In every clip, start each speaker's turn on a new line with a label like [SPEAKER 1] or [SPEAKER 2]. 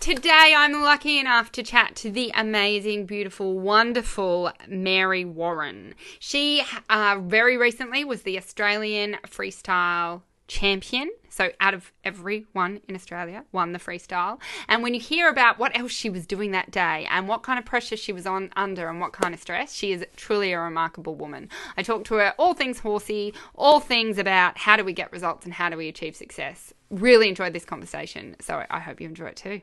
[SPEAKER 1] Today, I'm lucky enough to chat to the amazing, beautiful, wonderful Mary Warren. She uh, very recently was the Australian freestyle champion. So, out of everyone in Australia, won the freestyle. And when you hear about what else she was doing that day and what kind of pressure she was on under and what kind of stress, she is truly a remarkable woman. I talked to her all things horsey, all things about how do we get results and how do we achieve success. Really enjoyed this conversation. So, I hope you enjoy it too.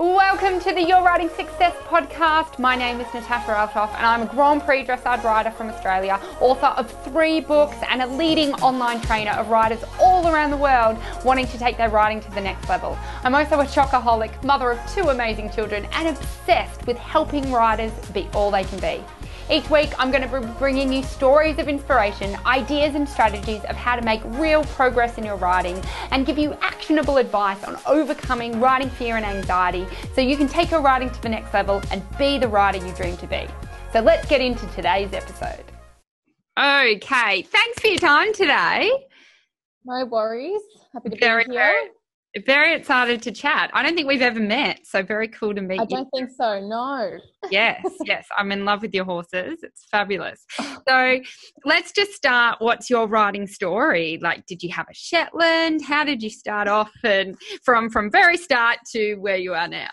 [SPEAKER 1] Welcome to the Your Riding Success podcast. My name is Natasha Althoff and I'm a Grand Prix dressage rider from Australia, author of three books and a leading online trainer of riders all around the world wanting to take their riding to the next level. I'm also a chocoholic, mother of two amazing children and obsessed with helping riders be all they can be. Each week, I'm going to be bringing you stories of inspiration, ideas, and strategies of how to make real progress in your writing and give you actionable advice on overcoming writing fear and anxiety so you can take your writing to the next level and be the writer you dream to be. So let's get into today's episode. Okay, thanks for your time today.
[SPEAKER 2] No worries. Happy to be Very here. Good
[SPEAKER 1] very excited to chat. I don't think we've ever met, so very cool to meet
[SPEAKER 2] I
[SPEAKER 1] you.
[SPEAKER 2] don't think so, no.
[SPEAKER 1] yes, yes. I'm in love with your horses. It's fabulous. So let's just start. What's your riding story? Like, did you have a Shetland? How did you start off and from from very start to where you are now?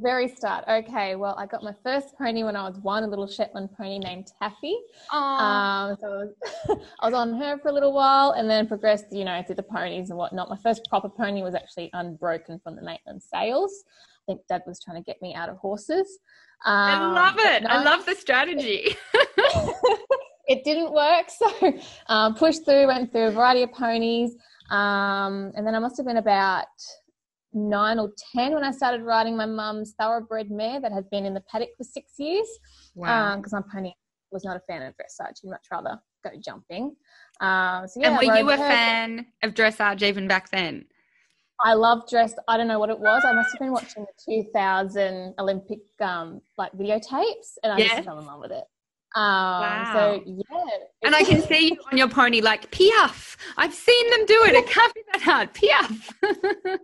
[SPEAKER 2] Very start. Okay, well, I got my first pony when I was one, a little Shetland pony named Taffy. Um, so I was, I was, on her for a little while and then progressed, you know, through the ponies and whatnot. My first proper pony was actually unbroken from the Maitland sales. I think Dad was trying to get me out of horses.
[SPEAKER 1] Um, I love it. No, I love the strategy.
[SPEAKER 2] it didn't work, so um, pushed through, went through a variety of ponies. Um, and then I must have been about nine or ten when I started riding my mum's thoroughbred mare that had been in the paddock for six years. Wow. Because um, my pony was not a fan of dressage. He'd much rather go jumping. Um,
[SPEAKER 1] so yeah, and were you a fan of dressage even back then?
[SPEAKER 2] I love dress. I don't know what it was. I must have been watching the 2000 Olympic um, like videotapes, and I yeah. just fell in love with it. Um, wow. So yeah,
[SPEAKER 1] and I can see you on your pony like Piaffe. I've seen them do it. It can't be that hard. Piaffe.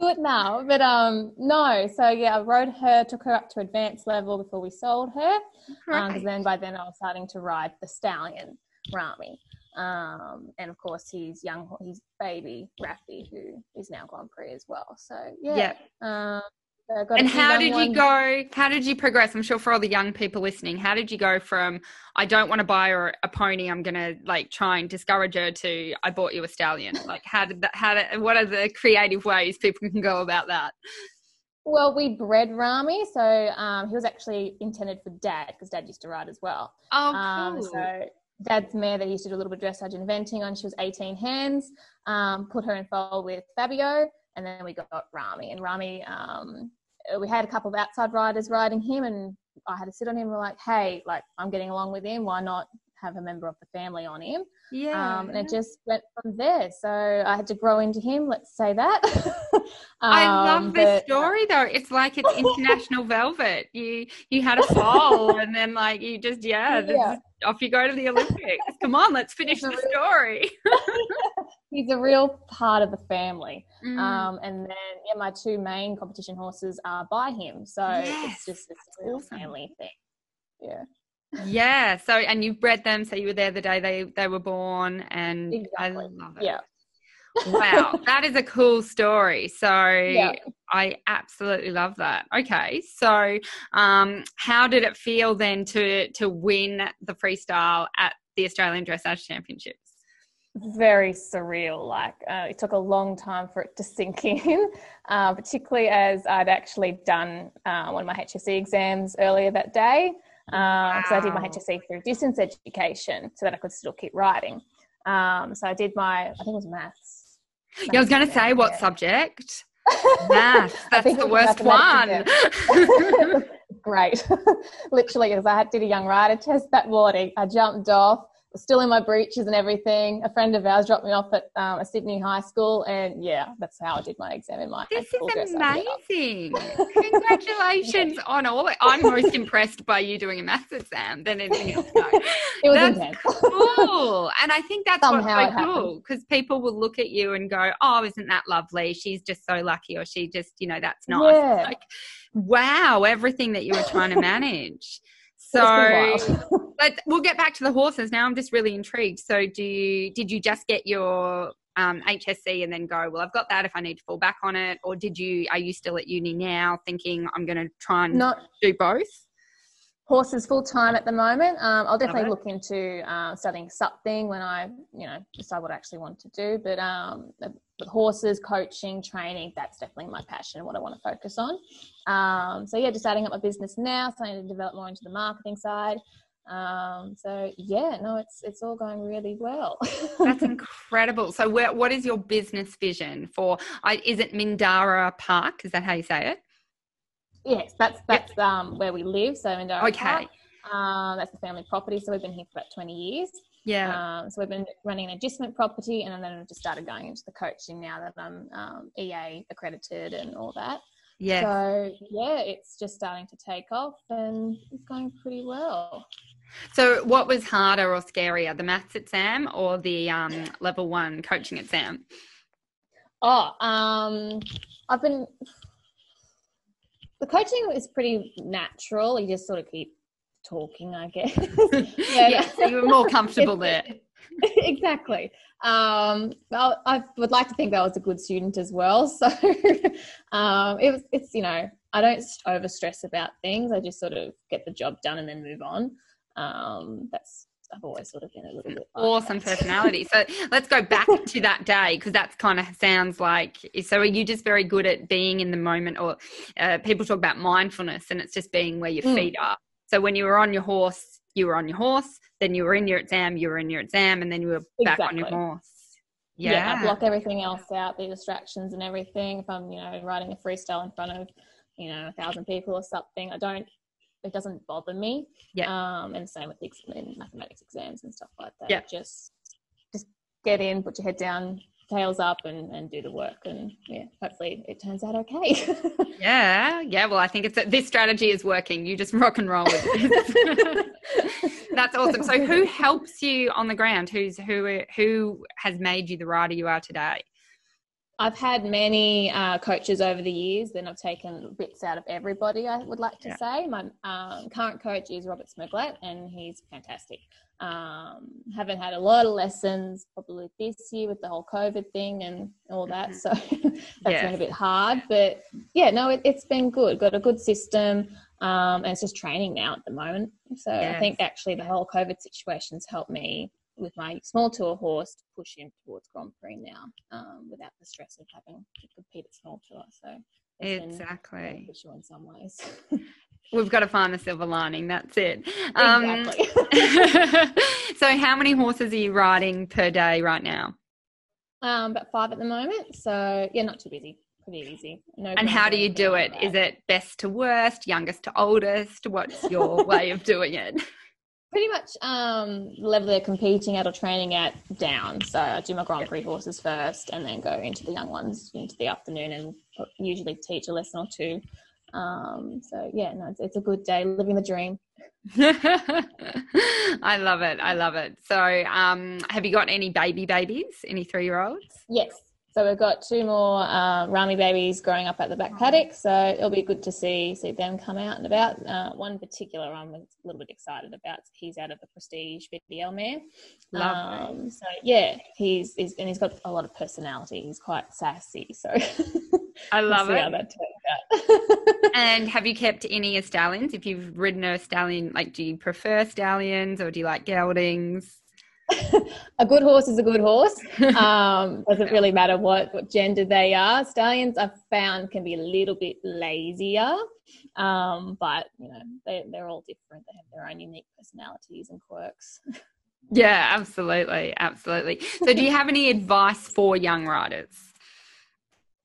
[SPEAKER 2] do it now. But um, no. So yeah, I rode her, took her up to advanced level before we sold her. Because um, then by then I was starting to ride the stallion, Rami. Um, and of course he's young, he's baby Rafi, who is now Grand Prix as well. So yeah. Um,
[SPEAKER 1] and how did you go? How did you progress? I'm sure for all the young people listening, how did you go from I don't want to buy a, a pony, I'm gonna like try and discourage her to I bought you a stallion? Like how did that? How did, what are the creative ways people can go about that?
[SPEAKER 2] Well, we bred Rami, so um, he was actually intended for Dad because Dad used to ride as well.
[SPEAKER 1] Oh, um, cool.
[SPEAKER 2] Um, so Dad's mare that he used to do a little bit of dressage and eventing on. She was 18 hands. Um, put her in foal with Fabio, and then we got Rami. And Rami um, we had a couple of outside riders riding him and I had to sit on him. We're like, hey, like I'm getting along with him. Why not have a member of the family on him?
[SPEAKER 1] Yeah.
[SPEAKER 2] Um, and it just went from there. So I had to grow into him. Let's say that.
[SPEAKER 1] um, I love this story though. It's like it's international velvet. You you had a fall and then like you just yeah, yeah. off you go to the Olympics. Come on, let's finish the story.
[SPEAKER 2] He's a real part of the family. Mm. Um, and then yeah, my two main competition horses are by him, so yes. it's just it's a real awesome. family thing. Yeah.
[SPEAKER 1] Yeah. So and you bred them, so you were there the day they they were born, and exactly. I love it.
[SPEAKER 2] Yeah.
[SPEAKER 1] wow, that is a cool story. So yeah. I absolutely love that. Okay, so um, how did it feel then to to win the freestyle at the Australian Dressage Championships?
[SPEAKER 2] Very surreal. Like uh, it took a long time for it to sink in, uh, particularly as I'd actually done uh, one of my HSC exams earlier that day. Because wow. I did my HSC through distance education so that I could still keep writing. Um, so I did my, I think it was maths.
[SPEAKER 1] yeah, I was going to say what subject? maths. That's the worst one.
[SPEAKER 2] Great. Literally, because I did a young rider test that morning. I jumped off still in my breeches and everything. A friend of ours dropped me off at um, a Sydney high school, and yeah, that's how I did my exam in my.
[SPEAKER 1] This is amazing! Congratulations on all. I'm most impressed by you doing a maths exam than anything else. No.
[SPEAKER 2] It was that's intense.
[SPEAKER 1] cool, and I think that's Somehow what's so cool because people will look at you and go, "Oh, isn't that lovely? She's just so lucky," or "She just, you know, that's nice." Yeah. Like, wow, everything that you were trying to manage. So but we'll get back to the horses now. I'm just really intrigued. So do you did you just get your um, HSC and then go, well, I've got that if I need to fall back on it, or did you are you still at uni now thinking I'm going to try and Not, do both?
[SPEAKER 2] Horses full time at the moment. Um, I'll definitely look into uh, studying something when I, you know, decide what I actually want to do. But um, horses, coaching, training, that's definitely my passion and what I want to focus on. Um, so yeah, just adding up my business now, starting to develop more into the marketing side. Um, so yeah, no, it's it's all going really well.
[SPEAKER 1] that's incredible. So where, what is your business vision for? I, is it Mindara Park? Is that how you say it?
[SPEAKER 2] Yes, that's that's yep. um, where we live. So in Mindarra okay. Park. Um, that's the family property. So we've been here for about twenty years.
[SPEAKER 1] Yeah.
[SPEAKER 2] Um, so we've been running an agistment property, and then I've just started going into the coaching now that I'm um, EA accredited and all that.
[SPEAKER 1] Yeah.
[SPEAKER 2] So yeah, it's just starting to take off, and it's going pretty well.
[SPEAKER 1] So, what was harder or scarier, the maths exam or the um, level one coaching exam?
[SPEAKER 2] Oh, um, I've been. The coaching is pretty natural. You just sort of keep talking, I guess.
[SPEAKER 1] yeah, yeah, so you were more comfortable there.
[SPEAKER 2] exactly. Um, well, I would like to think that I was a good student as well. So um, it was, it's, you know, I don't over stress about things. I just sort of get the job done and then move on. Um, that's I've always sort of been a little bit like
[SPEAKER 1] awesome that. personality. So let's go back to that day because that's kind of sounds like. So are you just very good at being in the moment, or uh, people talk about mindfulness, and it's just being where your mm. feet are. So when you were on your horse, you were on your horse. Then you were in your exam, you were in your exam, and then you were back exactly. on your horse.
[SPEAKER 2] Yeah. yeah, I block everything else out, the distractions and everything. If I'm, you know, writing a freestyle in front of, you know, a thousand people or something, I don't. It doesn't bother me.
[SPEAKER 1] Yeah.
[SPEAKER 2] Um, and same with the mathematics exams and stuff like that.
[SPEAKER 1] Yeah.
[SPEAKER 2] Just, just get in, put your head down, tails up and, and do the work. And yeah hopefully it turns out okay.
[SPEAKER 1] Yeah. Yeah. Well i think it's this strategy is working. You just rock and roll with it that's awesome. So who helps you on the ground? Who's who who has made you the rider you are today
[SPEAKER 2] I've had many uh, coaches over the years, then I've taken bits out of everybody, I would like to yeah. say. My um, current coach is Robert Smiglet, and he's fantastic. Um, haven't had a lot of lessons probably this year with the whole COVID thing and all that. Mm-hmm. So that's yeah. been a bit hard. But yeah, no, it, has been good. Got a good system. Um, and it's just training now at the moment. So yes. I think actually the whole COVID situation's helped me with my small tour horse to push him towards Grand Prix now um, without the stress of having to compete at small tour. So
[SPEAKER 1] exactly
[SPEAKER 2] beneficial in some ways.
[SPEAKER 1] We've got to find the silver lining. That's it. Um, exactly. so, how many horses are you riding per day right now?
[SPEAKER 2] Um, about five at the moment. So, yeah, not too busy. Pretty easy.
[SPEAKER 1] No and how do you do it? Is it best to worst, youngest to oldest? What's your way of doing it?
[SPEAKER 2] Pretty much um, the level they're competing at or training at down. So I do my Grand Prix horses first and then go into the young ones into the afternoon and usually teach a lesson or two. Um, so yeah, no, it's, it's a good day, living the dream.
[SPEAKER 1] I love it. I love it. So, um, have you got any baby babies? Any three year olds?
[SPEAKER 2] Yes. So we've got two more uh, Rami babies growing up at the back paddock. So it'll be good to see see them come out and about. Uh, one particular I'm a little bit excited about. He's out of the Prestige VDL mare. Um, so yeah, he's, he's and he's got a lot of personality. He's quite sassy. So
[SPEAKER 1] I love we'll it. And have you kept any stallions? If you've ridden a stallion, like do you prefer stallions or do you like geldings?
[SPEAKER 2] A good horse is a good horse. Um, doesn't really matter what, what gender they are. Stallions I've found can be a little bit lazier, um, but you know they, they're all different. They have their own unique personalities and quirks.
[SPEAKER 1] Yeah, absolutely, absolutely. So, do you have any advice for young riders?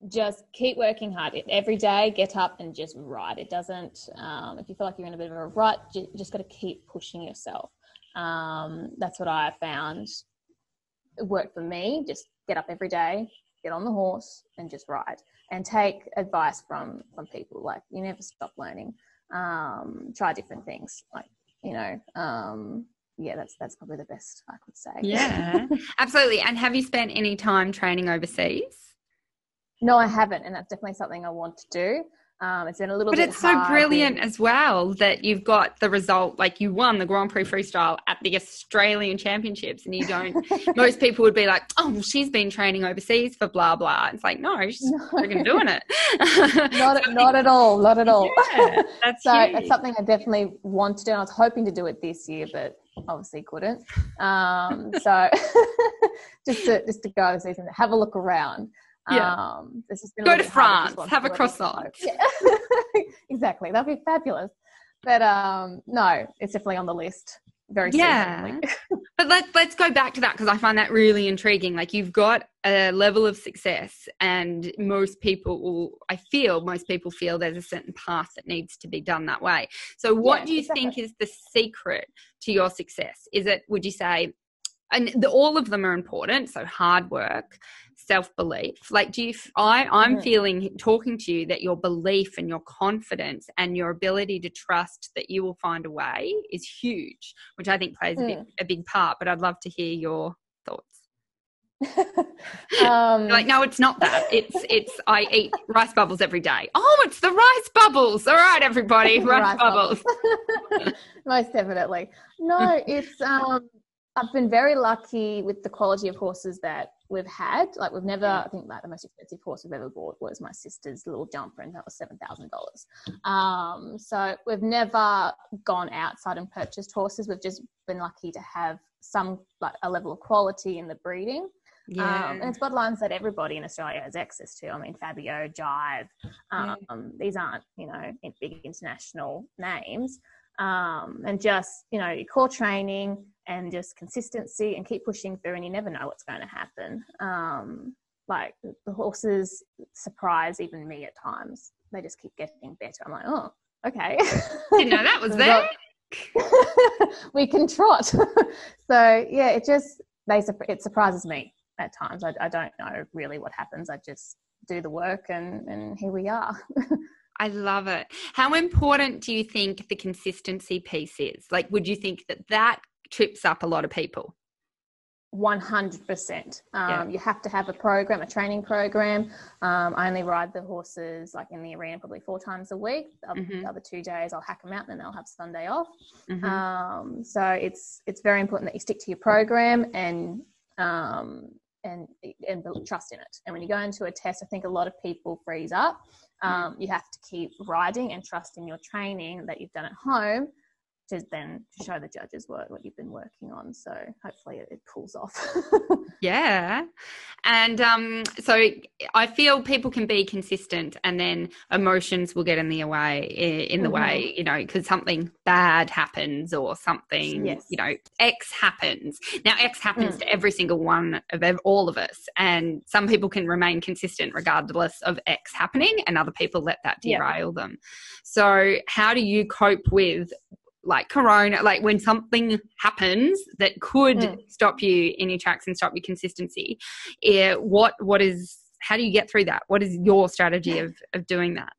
[SPEAKER 2] Just keep working hard every day. Get up and just ride. It doesn't. Um, if you feel like you're in a bit of a rut, you just got to keep pushing yourself Um, that's what I found worked for me. Just get up every day, get on the horse, and just ride, and take advice from from people. Like you never stop learning. Um, try different things. Like you know, um, yeah, that's that's probably the best I could say.
[SPEAKER 1] Yeah, absolutely. And have you spent any time training overseas?
[SPEAKER 2] No, I haven't, and that's definitely something I want to do. Um, it's been a little
[SPEAKER 1] but it's so brilliant as well that you've got the result. Like you won the Grand Prix freestyle at the Australian Championships, and you don't. most people would be like, "Oh, well, she's been training overseas for blah blah." It's like, no, she's no. freaking doing it.
[SPEAKER 2] not, not at all. Not at all.
[SPEAKER 1] Yeah, that's
[SPEAKER 2] so huge. it's something I definitely want to do. And I was hoping to do it this year, but obviously couldn't. Um, so just to just to go and have a look around.
[SPEAKER 1] Yeah. Um, Go to France, have a croissant.
[SPEAKER 2] Yeah. exactly. That'd be fabulous. But um, no, it's definitely on the list. Very yeah.
[SPEAKER 1] but let's let's go back to that because I find that really intriguing. Like you've got a level of success, and most people, I feel, most people feel there's a certain path that needs to be done that way. So, what yeah, do you exactly. think is the secret to your success? Is it? Would you say? And the, all of them are important. So hard work, self belief? Like, do you, I, I'm mm. feeling talking to you that your belief and your confidence and your ability to trust that you will find a way is huge, which I think plays mm. a, big, a big part. But I'd love to hear your thoughts. um, like no it's not that it's it's i eat rice bubbles every day oh it's the rice bubbles all right everybody rice, rice bubbles,
[SPEAKER 2] bubbles. most definitely no it's um i've been very lucky with the quality of horses that we've had. Like we've never, I think like the most expensive horse we've ever bought was my sister's little jumper, and that was seven thousand dollars. Um, so we've never gone outside and purchased horses. We've just been lucky to have some like a level of quality in the breeding. Yeah. Um, and it's bloodlines that everybody in Australia has access to. I mean, Fabio, Jive, um, yeah. these aren't, you know, big international names. Um, and just, you know, your core training, and just consistency and keep pushing through and you never know what's going to happen. Um, like the horses surprise even me at times. They just keep getting better. I'm like oh okay.
[SPEAKER 1] Didn't know that was there.
[SPEAKER 2] We can trot. So yeah it just they it surprises me at times. I, I don't know really what happens. I just do the work and and here we are
[SPEAKER 1] I love it. How important do you think the consistency piece is? Like, would you think that that trips up a lot of people.
[SPEAKER 2] 100%. Um, yeah. You have to have a program, a training program. Um, I only ride the horses like in the arena probably four times a week. The, mm-hmm. the other two days I'll hack them out and then they'll have Sunday off. Mm-hmm. Um, so it's it's very important that you stick to your program and um, and and trust in it. And when you go into a test, I think a lot of people freeze up. Mm. Um, you have to keep riding and trust in your training that you've done at home to then show the judges what, what you've been working on. So hopefully it, it pulls off.
[SPEAKER 1] yeah. And um, so I feel people can be consistent and then emotions will get in the way, in the mm-hmm. way, you know, because something bad happens or something, yes. you know, X happens. Now, X happens mm. to every single one of all of us. And some people can remain consistent regardless of X happening and other people let that derail yeah. them. So how do you cope with like corona like when something happens that could mm. stop you in your tracks and stop your consistency yeah, what what is how do you get through that? What is your strategy of of doing that?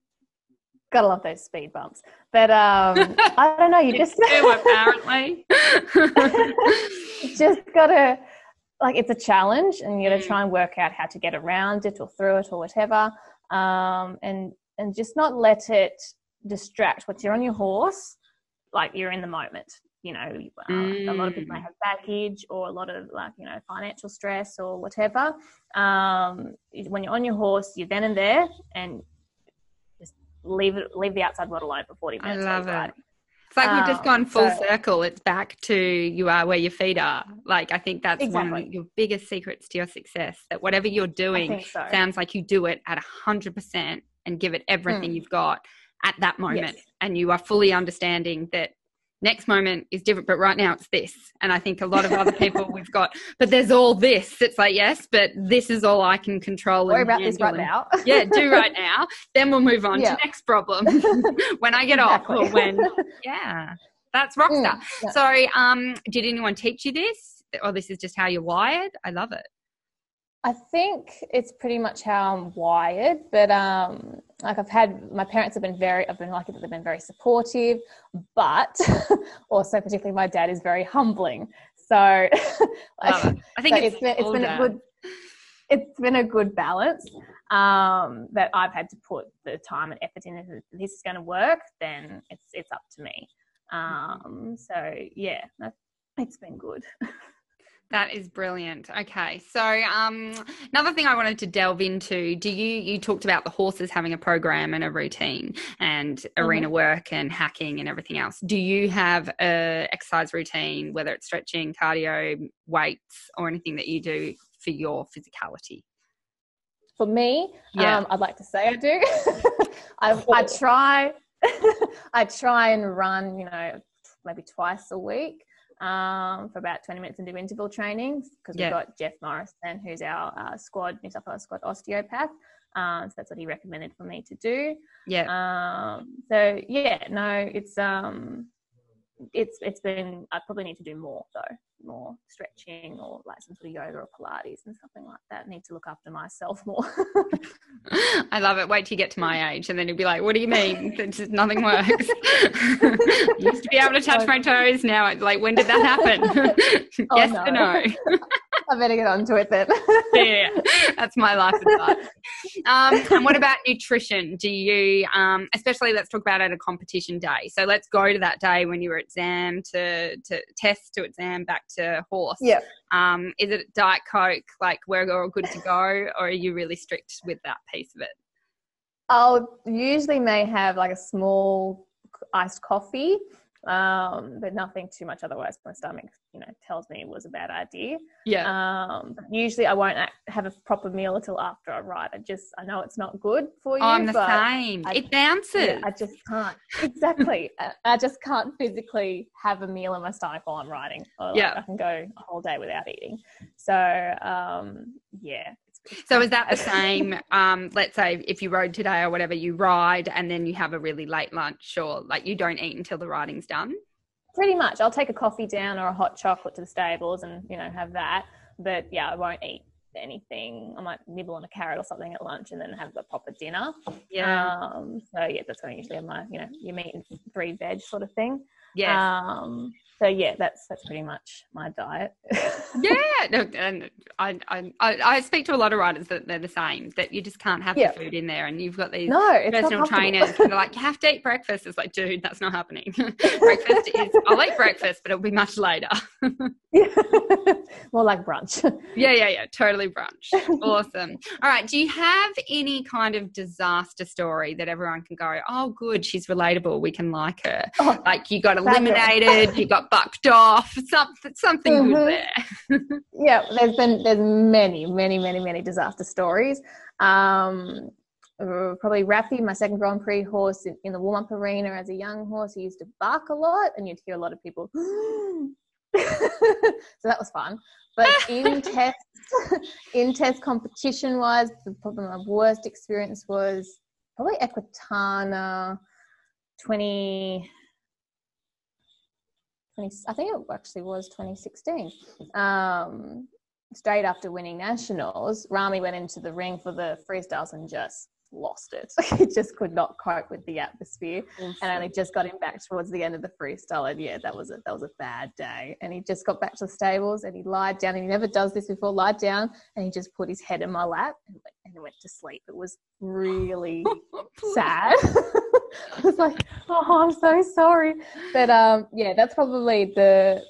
[SPEAKER 2] Gotta love those speed bumps. But um i don't know you just
[SPEAKER 1] do, apparently.
[SPEAKER 2] Just gotta like it's a challenge and you gotta mm. try and work out how to get around it or through it or whatever um and and just not let it distract once you're on your horse like you're in the moment you know mm. a lot of people may mm. have baggage or a lot of like you know financial stress or whatever um, when you're on your horse you're then and there and just leave it leave the outside world alone for 40 minutes
[SPEAKER 1] i love it it's like we've just gone full so, circle it's back to you are where your feet are like i think that's exactly. one of your biggest secrets to your success that whatever you're doing so. sounds like you do it at 100% and give it everything mm. you've got at that moment yes. and you are fully understanding that next moment is different but right now it's this and i think a lot of other people we've got but there's all this it's like yes but this is all i can control
[SPEAKER 2] worry about this right now
[SPEAKER 1] yeah do right now then we'll move on yeah. to next problem when i get exactly. off or when yeah That's rockstar.
[SPEAKER 2] Mm, yeah.
[SPEAKER 1] So, um, did anyone teach you this, or this is just how you're wired? I love it.
[SPEAKER 2] I think it's pretty much how I'm wired, but um, like I've had my parents have been very, I've been lucky that they've been very supportive, but also particularly my dad is very humbling. So like.
[SPEAKER 1] I think
[SPEAKER 2] so
[SPEAKER 1] it's,
[SPEAKER 2] it's been it's been a good it's been a good balance um, that I've had to put the time and effort in. If this is going to work, then it's it's up to me. Um, so yeah, it's been good.
[SPEAKER 1] That is brilliant. Okay, so um, another thing I wanted to delve into. Do you you talked about the horses having a program and a routine and arena work and hacking and everything else? Do you have a exercise routine, whether it's stretching, cardio, weights, or anything that you do for your physicality?
[SPEAKER 2] For me,
[SPEAKER 1] Yeah.
[SPEAKER 2] um, I'd like to say I do. I, I try, I try and run, you know, maybe twice a week um, for about 20 minutes and do interval trainings because we've got Jeff Morrison, who's our uh, squad, New South Wales squad osteopath. Um, so that's what he recommended for me to do.
[SPEAKER 1] Yeah,
[SPEAKER 2] Um, so yeah, no, it's um, it's it's been. I probably need to do more though, more stretching or like some sort of yoga or Pilates and something like that. I need to look after myself more.
[SPEAKER 1] I love it. Wait till you get to my age, and then you'll be like, "What do you mean? Just nothing works." Used to be able to touch oh, my toes. Now, it's like, when did that happen?
[SPEAKER 2] Oh,
[SPEAKER 1] yes
[SPEAKER 2] no.
[SPEAKER 1] or no?
[SPEAKER 2] I better get on onto it then.
[SPEAKER 1] yeah, that's my life advice. Um, and what about nutrition? Do you, um, especially let's talk about at a competition day. So let's go to that day when you were exam to to test to exam back to horse.
[SPEAKER 2] yeah.
[SPEAKER 1] Um, is it diet coke? Like we're all good to go, or are you really strict with that piece of it?
[SPEAKER 2] I'll usually may have like a small iced coffee, um, but nothing too much. Otherwise, my stomach, you know, tells me it was a bad idea.
[SPEAKER 1] Yeah.
[SPEAKER 2] Um, usually, I won't act- have a proper meal until after I ride. I just I know it's not good for you.
[SPEAKER 1] I'm the same.
[SPEAKER 2] I-
[SPEAKER 1] it bounces.
[SPEAKER 2] yeah, I just can't. Exactly. I- I just can't physically have a meal in my stomach while I'm riding. Like,
[SPEAKER 1] Yeah.
[SPEAKER 2] I can go a whole day without eating. So um, yeah.
[SPEAKER 1] So is that the same? Um, let's say if you rode today or whatever, you ride and then you have a really late lunch, or like you don't eat until the riding's done.
[SPEAKER 2] Pretty much. I'll take a coffee down or a hot chocolate to the stables and you know have that. But yeah, I won't eat anything. I might nibble on a carrot or something at lunch and then have a proper dinner. Um, so yeah, that's when I usually have my you know your meat and three veg sort of thing.
[SPEAKER 1] Yeah,
[SPEAKER 2] Um, so yeah, that's that's pretty much my diet.
[SPEAKER 1] yeah. No, and I, I, I speak to a lot of writers that they're the same. That you just can't have
[SPEAKER 2] Yeah.
[SPEAKER 1] the food in there, and you've got these
[SPEAKER 2] no,
[SPEAKER 1] personal trainers that are like, you have to eat breakfast. It's like, dude, that's not happening. breakfast is I'll eat breakfast, but it'll be much later.
[SPEAKER 2] More like brunch.
[SPEAKER 1] Yeah, yeah, yeah. Totally brunch. Awesome. All right. Do you have any kind of disaster story that everyone can go, oh, good, she's relatable. We can like her.
[SPEAKER 2] Oh,
[SPEAKER 1] Like you got
[SPEAKER 2] Fabulous.
[SPEAKER 1] Eliminated, you got bucked off, something, something
[SPEAKER 2] Mhm.
[SPEAKER 1] good there.
[SPEAKER 2] yeah, there's been there's many, many, many, many disaster stories. Um, uh, probably Raffy, my second Grand Prix horse in, in the warm up arena as a young horse. He used to bark a lot, and you'd hear a lot of people. so that was fun. But in test, in test competition wise, the probably my worst experience was probably Equitana 20, 20 I think it actually was 2016. Um, straight after winning nationals, Rami went into the ring for the freestyles and just lost it. he just could not cope with the atmosphere, and only just got him back towards the end of the freestyle. And yeah, that was a that was a bad day. And he just got back to the stables and he lied down. And he never does this before. Lied down and he just put his head in my lap and went, and went to sleep. It was really sad. I was like, oh, I'm so sorry. But um, yeah, that's probably the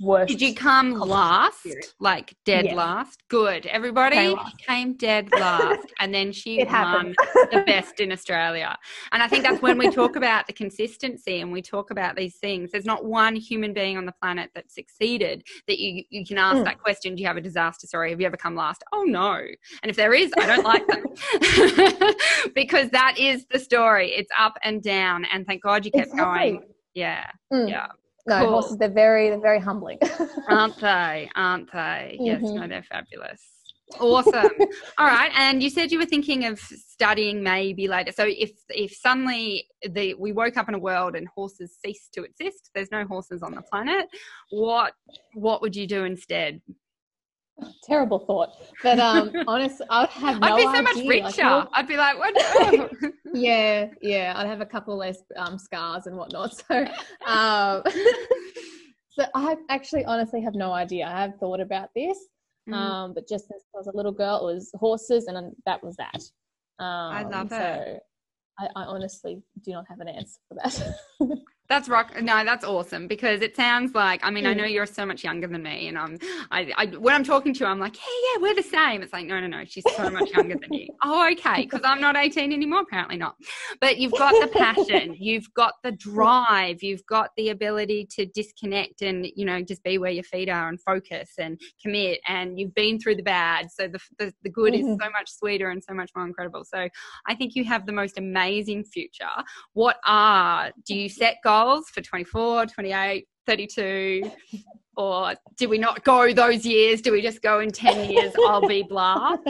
[SPEAKER 2] worst.
[SPEAKER 1] Did you come last?
[SPEAKER 2] experience.
[SPEAKER 1] Like dead
[SPEAKER 2] Yeah.
[SPEAKER 1] last? Good. Everybody
[SPEAKER 2] Came last.
[SPEAKER 1] came dead last. and then she won the best in Australia. And I think that's when we talk about the consistency and we talk about these things. There's not one human being on the planet that succeeded that you, you can ask
[SPEAKER 2] Mm.
[SPEAKER 1] that question Do you have a disaster story? Have you ever come last? Oh, no. And if there is, I don't like them. because that is the story. It's up and down. And thank God you kept
[SPEAKER 2] Exactly.
[SPEAKER 1] going. Yeah.
[SPEAKER 2] Mm.
[SPEAKER 1] Yeah.
[SPEAKER 2] No,
[SPEAKER 1] Cool.
[SPEAKER 2] horses, they're very, they're very humbling.
[SPEAKER 1] Aren't they? Aren't they? Yes,
[SPEAKER 2] Mhm.
[SPEAKER 1] no, they're fabulous. awesome. All right, and you said you were thinking of studying maybe later. So if if suddenly the we woke up in a world and horses cease to exist, there's no horses on the planet. What what would you do instead?
[SPEAKER 2] Terrible thought, but um, honestly, I'd have no
[SPEAKER 1] I'd be so
[SPEAKER 2] idea.
[SPEAKER 1] much richer.
[SPEAKER 2] well,
[SPEAKER 1] I'd be like, what?
[SPEAKER 2] yeah, yeah, I'd have a couple less um, scars and whatnot. So, um, so I actually honestly have no idea. I have thought about this,
[SPEAKER 1] Mm,
[SPEAKER 2] um, but just since I was a little girl, it was horses, and that was that. Um,
[SPEAKER 1] love
[SPEAKER 2] so
[SPEAKER 1] it.
[SPEAKER 2] I, I honestly do not have an answer for that.
[SPEAKER 1] That's rock. No, that's awesome because it sounds like. I mean, I
[SPEAKER 2] Mm.
[SPEAKER 1] know you're so much younger than me, and I'm. I, I when I'm talking to you, I'm like, hey, yeah, we're the same. It's like, no, no, no, she's so much younger than you. Oh, okay, because I'm not 18 anymore. Apparently not. But you've got the passion, you've got the drive, you've got the ability to disconnect and you know just be where your feet are and focus and commit. And you've been through the bad, so the the, the good is
[SPEAKER 2] Mhm.
[SPEAKER 1] so much sweeter and so much more incredible. So I think you have the most amazing future what are do you set goals for 24 28 32 or do we not go those years do we just go in 10 years i'll be blah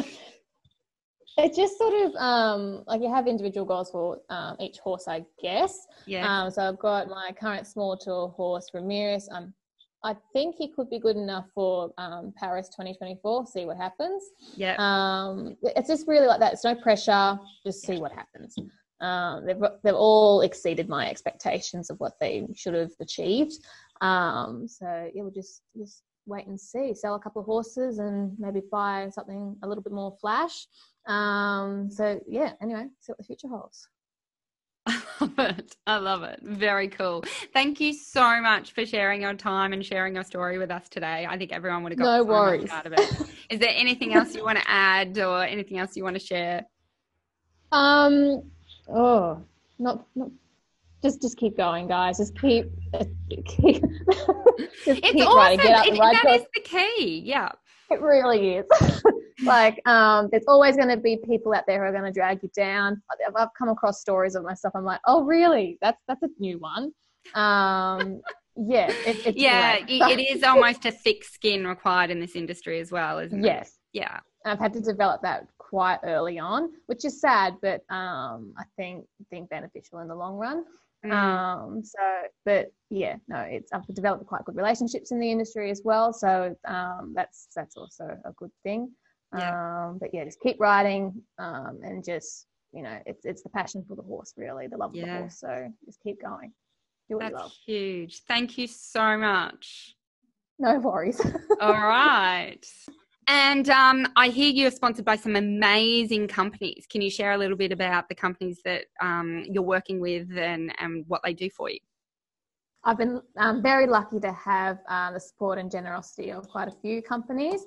[SPEAKER 2] it just sort of um, like you have individual goals for um, each horse, I guess.
[SPEAKER 1] yeah
[SPEAKER 2] Um, so I've got my current small tour horse Ramirez. Um, I think he could be good enough for um, Paris 2024. See what happens.
[SPEAKER 1] yeah
[SPEAKER 2] Um, it's just really like that. It's no pressure. Just see what happens. Um, they've they've all exceeded my expectations of what they should have achieved. Um, so yeah, we'll just just wait and see. Sell a couple of horses and maybe buy something a little bit more flash. Um, so yeah. Anyway, see what the future holds.
[SPEAKER 1] I love it. I love it. Very cool. Thank you so much for sharing your time and sharing your story with us today. I think everyone would have got
[SPEAKER 2] No
[SPEAKER 1] so much
[SPEAKER 2] worries.
[SPEAKER 1] out of it. Is there anything else you want to add or anything else you want to share?
[SPEAKER 2] Um. Oh, not not. Just just keep going, guys. Just keep keep. just
[SPEAKER 1] It's
[SPEAKER 2] keep
[SPEAKER 1] awesome.
[SPEAKER 2] riding. Get out
[SPEAKER 1] It-
[SPEAKER 2] ride
[SPEAKER 1] that is the key. Yeah.
[SPEAKER 2] It really is. like, um, there's always going to be people out there who are going to drag you down. I've, I've come across stories of myself. I'm like, oh, really? That's that's a new one. Um, yeah, it, it's
[SPEAKER 1] Yeah. It, it is almost a thick skin required in this industry as well, isn't it?
[SPEAKER 2] yes,
[SPEAKER 1] Yeah.
[SPEAKER 2] I've had to develop that quite early on, which is sad, but um, I think think beneficial in the long run.
[SPEAKER 1] Mm.
[SPEAKER 2] Um, so, but yeah, no, it's I've developed quite good relationships in the industry as well. So um, that's that's also a good thing. Um, but yeah, just keep riding um, and just you know, it's it's the passion for the horse, really, the love of the horse. So just keep going, do what you
[SPEAKER 1] That's
[SPEAKER 2] love.
[SPEAKER 1] huge. Thank you so much.
[SPEAKER 2] No worries.
[SPEAKER 1] All right. And um, I hear you're sponsored by some amazing companies. Can you share a little bit about the companies that um, you're working with and, and what they do for you?
[SPEAKER 2] I've been um, very lucky to have uh, the support and generosity of quite a few companies.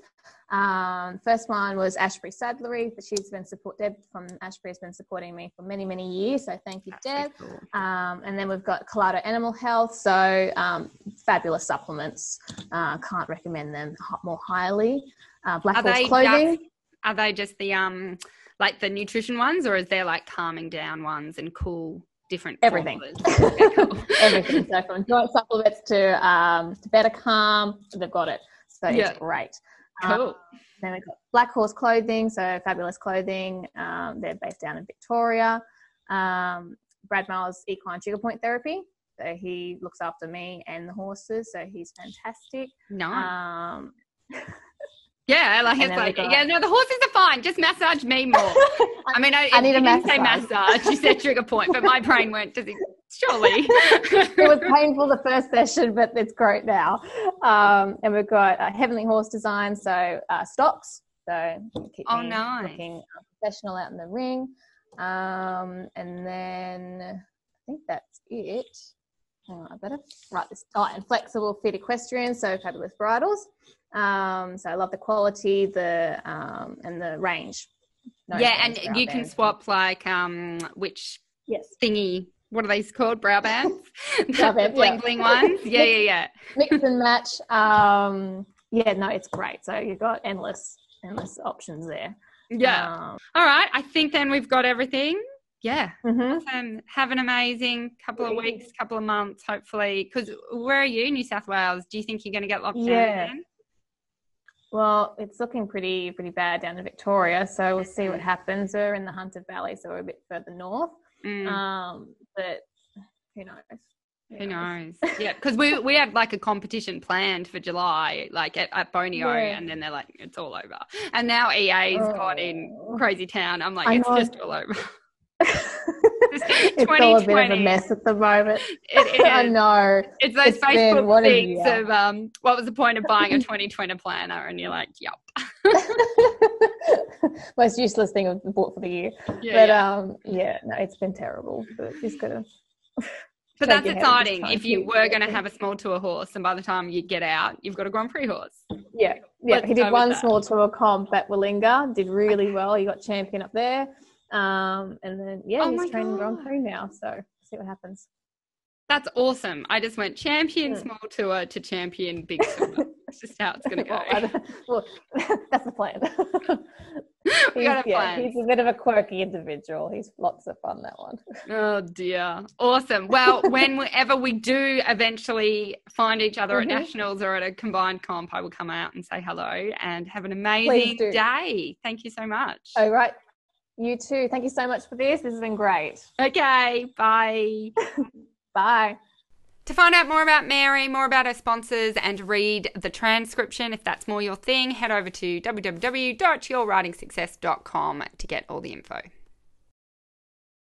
[SPEAKER 2] Um, first one was Ashbree Saddlery, but she's been support Deb from Ashbree has been supporting me for many many years. So thank you,
[SPEAKER 1] That's
[SPEAKER 2] Deb.
[SPEAKER 1] cool.
[SPEAKER 2] Um, and then we've got Kelato Animal Health, so um, fabulous supplements. Uh, can't recommend them more highly. Uh, Black
[SPEAKER 1] Are
[SPEAKER 2] Horse Clothing.
[SPEAKER 1] just- Are they just the um like the nutrition ones, or is there like calming down ones and cool different
[SPEAKER 2] Everything.
[SPEAKER 1] Okay, cool.
[SPEAKER 2] Everything. So from joint supplements to um, to better calm, they've got it. So
[SPEAKER 1] Yeah.
[SPEAKER 2] it's great. Um,
[SPEAKER 1] Cool.
[SPEAKER 2] then we've got Black Horse Clothing, so fabulous clothing. Um, they're based down in Victoria. Um, Brad Miles Equine Trigger Point Therapy. So he looks after me and the horses. So he's fantastic.
[SPEAKER 1] No.
[SPEAKER 2] Um,
[SPEAKER 1] yeah, like
[SPEAKER 2] and
[SPEAKER 1] it's like yeah, no, the horses are fine. Just massage me more. I mean, I,
[SPEAKER 2] I need a
[SPEAKER 1] didn't say
[SPEAKER 2] massage.
[SPEAKER 1] massage. You said trigger point, but my brain went, does it? Surely.
[SPEAKER 2] it was painful the first session, but it's great now. Um, and we've got uh, Heavenly Horse Design, so uh, stocks. So keep
[SPEAKER 1] Oh, nice.
[SPEAKER 2] looking professional out in the ring. Um, and then I think that's it. Hang on, I better write this. Oh, and flexible fit equestrian, so fabulous bridles. Um, so I love the quality, the um, and the range. No
[SPEAKER 1] yeah, and you can swap like um which
[SPEAKER 2] Yes,
[SPEAKER 1] thingy what are these called? Brow bands?
[SPEAKER 2] Brow
[SPEAKER 1] the bling
[SPEAKER 2] yeah.
[SPEAKER 1] bling ones? Yeah, yeah, yeah.
[SPEAKER 2] mix and match. Um, yeah, no, it's great. So you've got endless, endless options there.
[SPEAKER 1] Yeah.
[SPEAKER 2] Um,
[SPEAKER 1] All right. I think then we've got everything. Yeah.
[SPEAKER 2] mhm.
[SPEAKER 1] Um, have an amazing couple of weeks, couple of months, hopefully. Because where are you, New South Wales? Do you think you're going to get locked down
[SPEAKER 2] Yeah.
[SPEAKER 1] again?
[SPEAKER 2] Well, it's looking pretty pretty bad down in Victoria, so we'll see what happens. We're in the Hunter Valley, so we're a bit further north.
[SPEAKER 1] Mm,
[SPEAKER 2] Um, but who knows?
[SPEAKER 1] who knows? Yeah, because we we had like a competition planned for July, like at, at Boneo,
[SPEAKER 2] Yeah.
[SPEAKER 1] and then they're like, it's all over. And now EA's gone in
[SPEAKER 2] Oh.
[SPEAKER 1] crazy town. I'm like,
[SPEAKER 2] I
[SPEAKER 1] it's
[SPEAKER 2] know.
[SPEAKER 1] just all over.
[SPEAKER 2] it's all a bit of a mess at the moment.
[SPEAKER 1] It
[SPEAKER 2] I know.
[SPEAKER 1] It's those
[SPEAKER 2] It's
[SPEAKER 1] Facebook things of um, what was the point of buying a 2020 planner? And you're like, yep.
[SPEAKER 2] Most useless thing I've bought for the year.
[SPEAKER 1] Yeah,
[SPEAKER 2] but
[SPEAKER 1] yeah.
[SPEAKER 2] um, yeah, no, it's been terrible. But just gotta.
[SPEAKER 1] But that's
[SPEAKER 2] your head and just
[SPEAKER 1] exciting. If you were going to have a small tour horse, and by the time you get out, you've got a Grand Prix horse.
[SPEAKER 2] Yeah, yeah.
[SPEAKER 1] Let's
[SPEAKER 2] he did one small tour comp at Willinga, did really well. He got champion up there. Um, and then yeah,
[SPEAKER 1] Oh
[SPEAKER 2] he's training Grand Prix now. So see what happens.
[SPEAKER 1] That's awesome. I just went champion
[SPEAKER 2] Mm.
[SPEAKER 1] small tour to champion big tour. It's just how it's going to go.
[SPEAKER 2] Well, well, that's the plan.
[SPEAKER 1] we got a
[SPEAKER 2] yeah,
[SPEAKER 1] plan.
[SPEAKER 2] he's a bit of a quirky individual. He's lots of fun. That one.
[SPEAKER 1] Oh dear. Awesome. Well, whenever we do eventually find each other
[SPEAKER 2] Mhm.
[SPEAKER 1] at nationals or at a combined comp, I will come out and say hello and have an amazing day. Thank you so much.
[SPEAKER 2] All right. You too. Thank you so much for this. This has been great.
[SPEAKER 1] Okay. Bye.
[SPEAKER 2] Bye.
[SPEAKER 1] To find out more about Mary, more about her sponsors, and read the transcription, if that's more your thing, head over to www.yourridingsuccess.com to get all the info.